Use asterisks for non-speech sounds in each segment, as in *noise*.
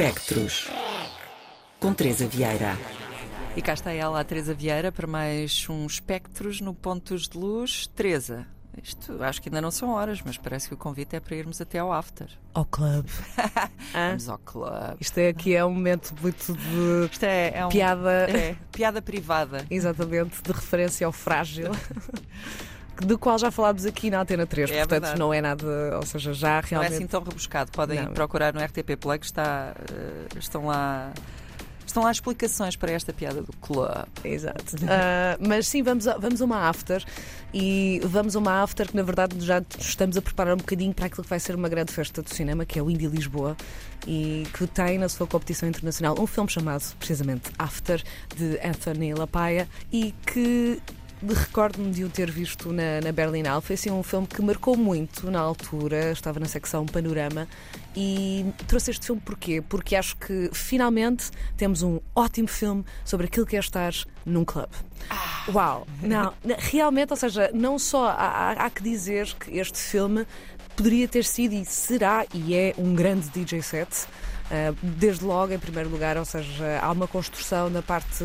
Espectros. Com Teresa Vieira. E cá está ela, a Teresa Vieira, para mais um Espectros no Pontos de Luz. Teresa, isto acho que ainda não são horas, mas parece que o convite é para irmos até ao after. Ao clube. *laughs* Vamos ao clube. Isto é aqui é um momento muito de Isto é, é um- piada, é, piada privada. exatamente, de referência ao frágil. *laughs* Do qual já falámos aqui na Antena 3, É portanto verdade. não é nada, ou seja, já Não é realmente. assim tão rebuscado. Podem Não. procurar no RTP Play que está, eh, estão lá. Estão lá explicações para esta piada do clube. Exato. *laughs* Ah, mas sim, vamos a, vamos a uma after e vamos a uma after que na verdade já estamos a preparar um bocadinho para aquilo que vai ser uma grande festa do cinema, que é o Indie Lisboa, e que tem na sua competição internacional um filme chamado precisamente After, de Anthony Lapaia, e que recordo-me de o ter visto na, na Berlinale. Foi assim um filme que marcou muito na altura, estava na secção Panorama. E trouxe este filme porquê? Porque acho que finalmente temos um ótimo filme sobre aquilo que é estar num clube. Uau! Não, realmente, ou seja, não só há, há- que dizer que este filme poderia ter sido e será e é um grande DJ set. Uh, desde logo, em primeiro lugar, ou seja, há uma construção da parte,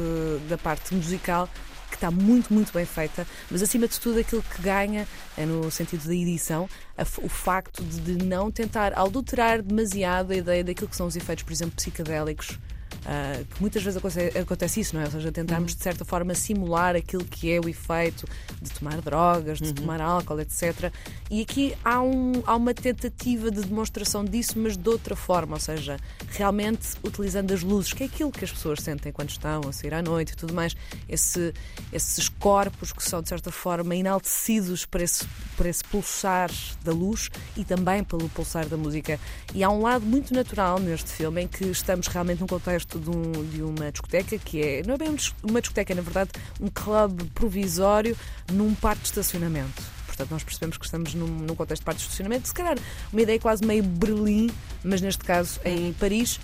da parte musical que está muito, muito bem feita, mas acima de tudo aquilo que ganha é no sentido da edição, a o facto de, de não tentar adulterar demasiado a ideia daquilo que são os efeitos, por exemplo, psicadélicos. Ah, que muitas vezes acontece, acontece isso, não é? Ou seja, tentarmos de certa forma simular aquilo que é o efeito de tomar drogas, de tomar álcool, etc. E aqui há, um- há uma tentativa de demonstração disso, mas de outra forma, ou seja, realmente utilizando as luzes, que é aquilo que as pessoas sentem quando estão a sair à noite e tudo mais, esse- esses corpos que são de certa forma enaltecidos por esse, por esse pulsar da luz e também pelo pulsar da música. E há um lado muito natural neste filme em que estamos realmente num contexto de, um- de uma discoteca que é, não é bem um uma discoteca, é na verdade um clube provisório num parque de estacionamento. Portanto, nós percebemos que estamos num, num contexto de parque de estacionamento, se calhar uma ideia quase meio Berlim, mas neste caso em Paris.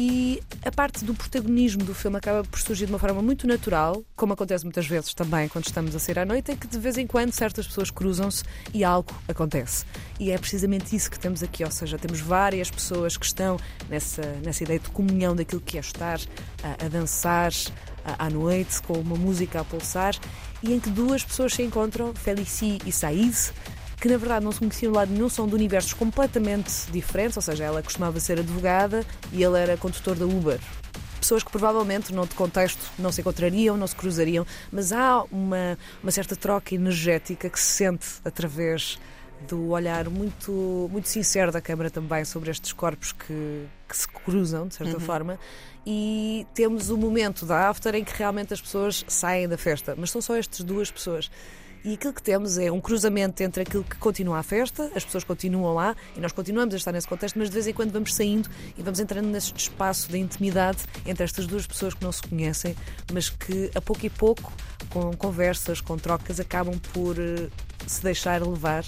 E a parte do protagonismo do filme acaba por surgir de uma forma muito natural, como acontece muitas vezes também quando estamos a sair à noite, é que de vez em quando certas pessoas cruzam-se e algo acontece. E é precisamente isso que temos aqui, ou seja, temos várias pessoas que estão nessa, nessa ideia de comunhão daquilo que é estar a, a dançar a- à noite, com uma música a pulsar, e em que duas pessoas se encontram, Felici e Said, que na verdade não se conheciam de lado nenhum, são de universos completamente diferentes, ou seja, ela costumava ser advogada e ele era condutor da Uber. Pessoas que provavelmente, noutro contexto, não se encontrariam, não se cruzariam, mas há uma, uma certa troca energética que se sente através do olhar muito, muito sincero da câmara também sobre estes corpos que, que se cruzam, de certa forma. E temos o momento da after em que realmente as pessoas saem da festa, mas são só estas duas pessoas. E aquilo que temos é um cruzamento entre aquilo que continua a festa, as pessoas continuam lá e nós continuamos a estar nesse contexto, mas de vez em quando vamos saindo e vamos entrando nesse espaço de intimidade entre estas duas pessoas que não se conhecem, mas que a pouco e pouco, com conversas, com trocas, acabam por eh, se deixar levar.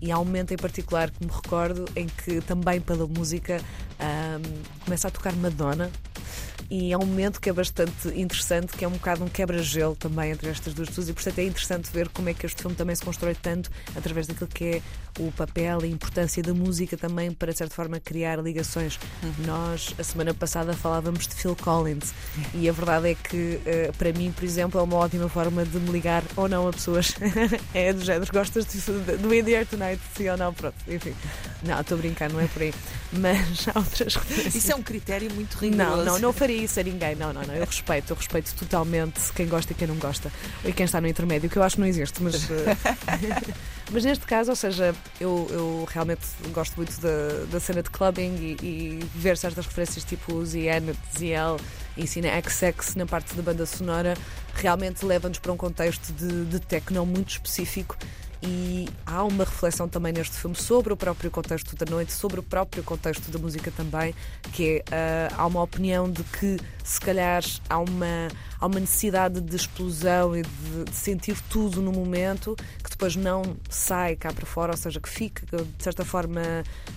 E há um momento em particular que me recordo em que também pela música ahm, começa a tocar Madonna. E é um momento que é bastante interessante, que é um bocado um quebra-gelo também entre estas duas pessoas, e portanto é interessante ver como é que este filme também se constrói tanto através daquilo que é o papel e a importância da música também para, de certa forma, criar ligações. Nós, a semana passada, falávamos de Phil Collins, e a verdade é que, eh, para mim, por exemplo, é uma ótima forma de me ligar ou não a pessoas. *laughs* é do género, gostas de- do In the Air Tonight, sim ou não? Pronto, enfim. Não, estou a brincar, não é por aí. Mas há outras referências. Isso é um critério muito rigoroso. Não, não, não faria isso a ninguém. Não, não, não. Eu respeito, eu respeito totalmente quem gosta e quem não gosta. E quem está no intermédio, que eu acho que não existe, mas. eh, *laughs* mas neste caso, ou seja, eu, eu realmente gosto muito da, da cena de clubbing e, e ver certas referências tipo ZN, ZL e Cine XX na parte da banda sonora realmente leva-nos para um contexto de, de techno muito específico e há uma reflexão também neste filme sobre o próprio contexto da noite, sobre o próprio contexto da música também, que é, ah, há uma opinião de que se calhar há uma, há uma necessidade de explosão e de, de sentir tudo no momento que depois não sai cá para fora, ou seja, que fica de certa forma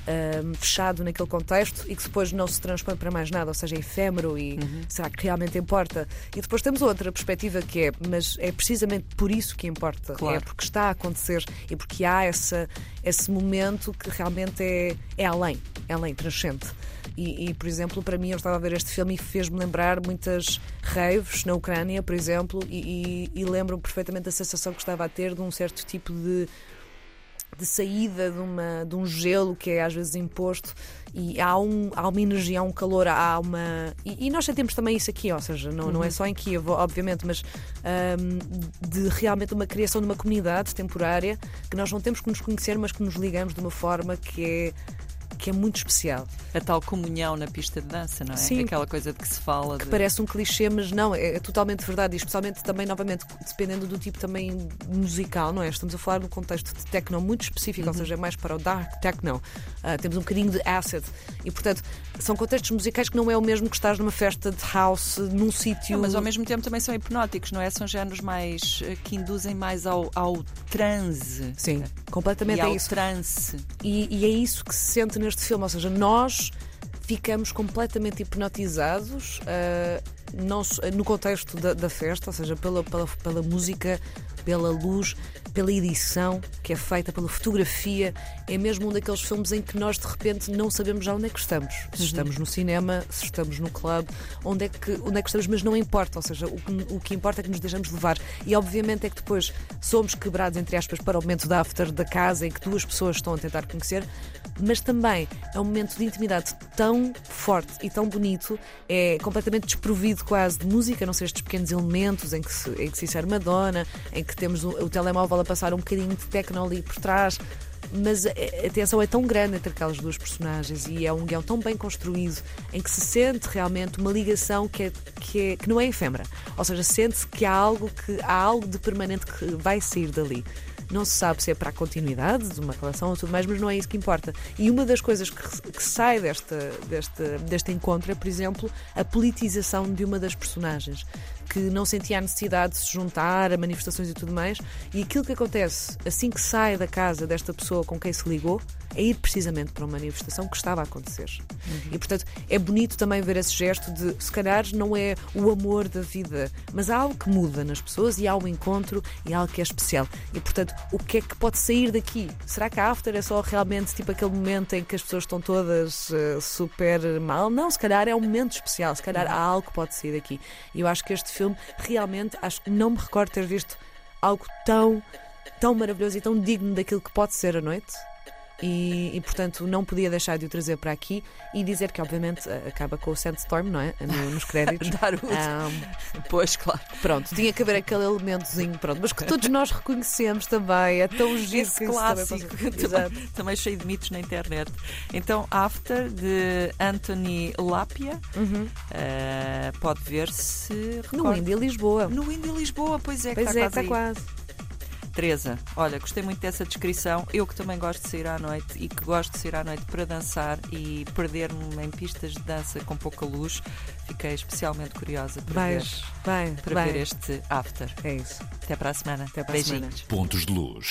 ah, fechado naquele contexto e que depois não se transpõe para mais nada, ou seja, é efêmero e será que realmente importa? E depois temos outra perspectiva que é, mas é precisamente por isso que importa, Claro. é porque está a acontecer acontecer e porque há essa, esse momento que realmente é, é além, é além, transcende. E, e, por exemplo, para mim, eu estava a ver este filme e fez-me lembrar muitas raves na Ucrânia, por exemplo, e, e, e lembro-me perfeitamente da sensação que estava a ter de um certo tipo de de saída de, uma, de um gelo que é às vezes imposto e há, um, há uma energia, há um calor, há uma. E, e nós sentimos também isso aqui, ou seja, não, uhum. não é uhum. só em Kiev, obviamente, mas um, de realmente uma criação de uma comunidade temporária que nós não temos que nos conhecer, mas que nos ligamos de uma forma que é que é muito especial. A tal comunhão na pista de dança, não é? Sim. Aquela coisa de que se fala. Que de... parece um clichê, mas não, é, é, totalmente verdade. E especialmente também, novamente, dependendo do tipo também musical, não é? Estamos a falar num contexto de techno muito específico, uhum. ou seja, é mais para o dark techno. Uh, temos um bocadinho de acid. E, portanto, são contextos musicais que não é o mesmo que estás numa festa de house, num sítio. Mas ao mesmo tempo também são hipnóticos, não é? São géneros mais eh, que induzem mais ao, ao transe. Sim, completamente e é ao isso. trance. E, e é isso que se sente neste filme, ou seja, nós ficamos completamente hipnotizados uh, não, no contexto da, da, festa, ou seja, pela, pela, pela música, pela luz, pela edição que é feita, pela fotografia. É mesmo um daqueles filmes em que nós de repente não sabemos já onde é que estamos. Se uhum. estamos no cinema, se estamos no clube, onde é que, onde é que estamos, mas não importa. Ou seja, o que, o que importa é que nos deixamos levar. E obviamente é que depois somos quebrados, entre aspas, para o momento da after da casa em que duas pessoas estão a tentar conhecer mas também é um momento de intimidade tão forte e tão bonito, é completamente desprovido quase de música, não sei estes pequenos elementos em que se, em que se insere Madonna, em que temos o, o telemóvel a passar um bocadinho de techno ali por trás mas a tensão é tão grande entre aquelas duas personagens e é um guião tão bem construído em que se sente realmente uma ligação que, é, que, é, que não é efêmera. Ou seja, sente-se que há algo que há algo de permanente que vai sair dali. Não se sabe se é para a continuidade de uma relação ou tudo mais, mas não é isso que importa. E uma das coisas que, que sai desta, desta, deste encontro é, por exemplo, a politização de uma das personagens que não sentia a necessidade de se juntar a manifestações e tudo mais, e aquilo que acontece assim que sai da casa desta pessoa com quem se ligou é ir precisamente para uma manifestação que estava a acontecer. Uhum. E portanto é bonito também ver esse gesto de se calhar não é o amor da vida, mas há algo que muda nas pessoas e há um encontro e há algo que é especial. E portanto, o que é que pode sair daqui? Será que a after é só realmente tipo aquele momento em que as pessoas estão todas uh, super mal? Não, se calhar é um momento especial, se calhar há algo que pode sair daqui. E eu acho que este filme realmente acho que não me recordo ter visto algo tão tão maravilhoso e tão digno daquilo que pode ser a noite e, e, portanto não podia deixar de o trazer para aqui e dizer que obviamente acaba com o Sandstorm, não é? nos créditos. *laughs* Dar o... Um, pois, claro. Pronto, tinha que haver aquele elementozinho, pronto, mas que todos nós reconhecemos também, é tão giro Esse que clássico, também, também, cheio de mitos na internet. Então, After, de Anthony Lapia, uhum. uh, pode ver-se. No Indy Lisboa. No Indy Lisboa, pois é, pois que está é, quase. Está quase. Teresa, olha, gostei muito dessa descrição. Eu que também gosto de sair à noite e que gosto de sair à noite para dançar e perder-me em pistas de dança com pouca luz, fiquei especialmente curiosa para, vais, ver, vai, para vai. ver este after. É isso. Até para a semana. Até para Beijinhos. a semana. Pontos de luz.